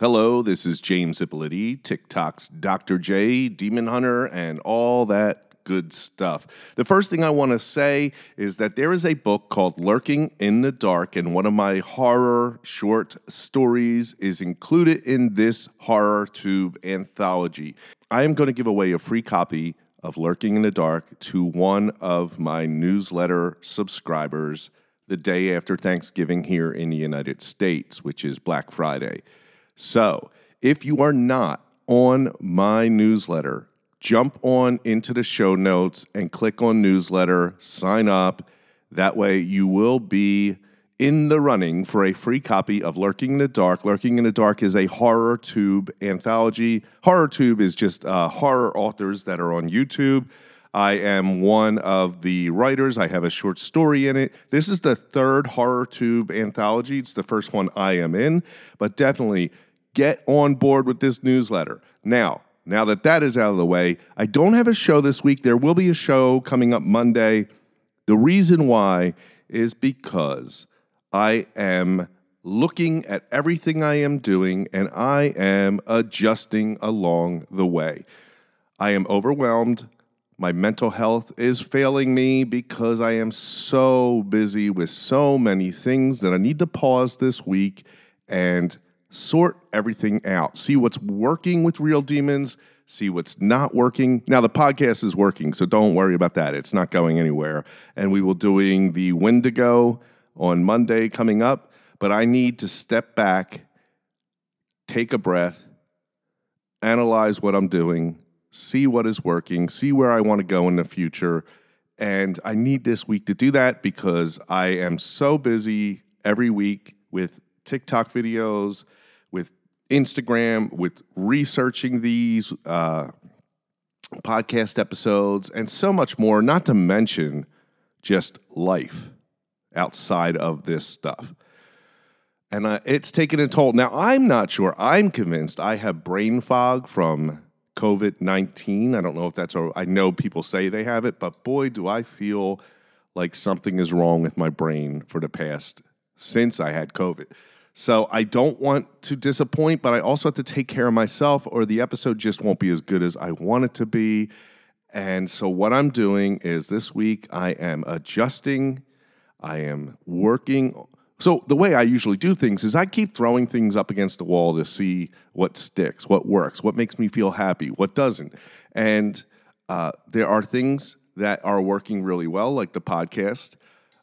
Hello, this is James Ippoliti, TikTok's Dr. J, Demon Hunter, and all that good stuff. The first thing I want to say is that there is a book called Lurking in the Dark, and one of my horror short stories is included in this Horror Tube anthology. I am going to give away a free copy of Lurking in the Dark to one of my newsletter subscribers the day after Thanksgiving here in the United States, which is Black Friday. So, if you are not on my newsletter, jump on into the show notes and click on newsletter, sign up. That way, you will be in the running for a free copy of Lurking in the Dark. Lurking in the Dark is a horror tube anthology. Horror tube is just uh, horror authors that are on YouTube. I am one of the writers. I have a short story in it. This is the third horror tube anthology. It's the first one I am in, but definitely get on board with this newsletter. Now, now that that is out of the way, I don't have a show this week. There will be a show coming up Monday. The reason why is because I am looking at everything I am doing and I am adjusting along the way. I am overwhelmed. My mental health is failing me because I am so busy with so many things that I need to pause this week and sort everything out, see what's working with Real Demons, see what's not working. Now the podcast is working, so don't worry about that. It's not going anywhere. And we will doing the Wendigo on Monday coming up, but I need to step back, take a breath, analyze what I'm doing, see what is working, see where I want to go in the future. And I need this week to do that because I am so busy every week with TikTok videos, with Instagram, with researching these uh, podcast episodes, and so much more, not to mention just life outside of this stuff. And uh, it's taken a toll. Now, I'm not sure. I'm convinced I have brain fog from COVID 19. I don't know if that's, or I know people say they have it, but boy, do I feel like something is wrong with my brain for the past since I had COVID. So I don't want to disappoint, but I also have to take care of myself, or the episode just won't be as good as I want it to be. And so, what I'm doing is this week I am adjusting, I am working. So, the way I usually do things is I keep throwing things up against the wall to see what sticks, what works, what makes me feel happy, what doesn't. And uh, there are things that are working really well, like the podcast.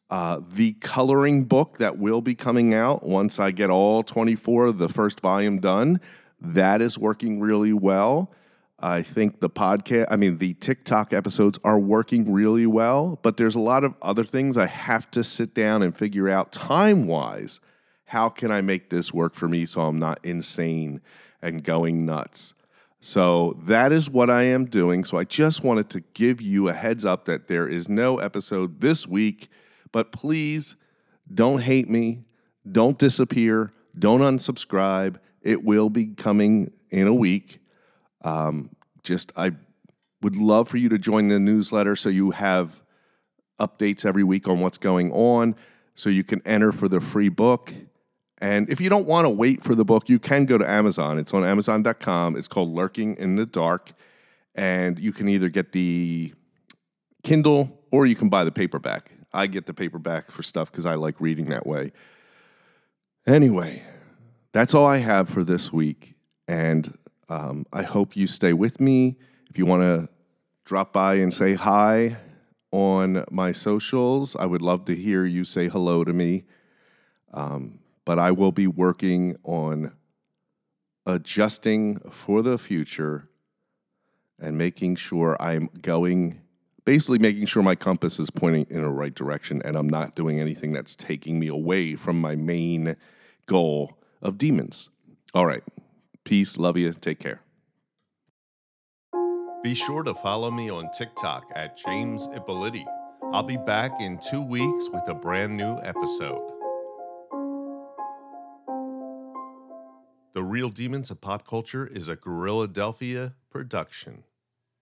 Uh, the coloring book that will be coming out once I get all 24 of the first volume done, that is working really well. I think the podcast, I mean, the TikTok episodes are working really well, but there's a lot of other things I have to sit down and figure out time wise. How can I make this work for me so I'm not insane and going nuts? So that is what I am doing. So I just wanted to give you a heads up that there is no episode this week. But please don't hate me. Don't disappear. Don't unsubscribe. It will be coming in a week. Um, just, I would love for you to join the newsletter so you have updates every week on what's going on, so you can enter for the free book. And if you don't want to wait for the book, you can go to Amazon. It's on Amazon.com. It's called Lurking in the Dark. And you can either get the Kindle or you can buy the paperback. I get the paperback for stuff because I like reading that way. Anyway, that's all I have for this week. And um, I hope you stay with me. If you want to drop by and say hi on my socials, I would love to hear you say hello to me. Um, but I will be working on adjusting for the future and making sure I'm going basically making sure my compass is pointing in the right direction and I'm not doing anything that's taking me away from my main goal of demons. All right. Peace. Love you. Take care. Be sure to follow me on TikTok at James Ippoliti. I'll be back in two weeks with a brand new episode. The Real Demons of Pop Culture is a Gorilla Delphia production.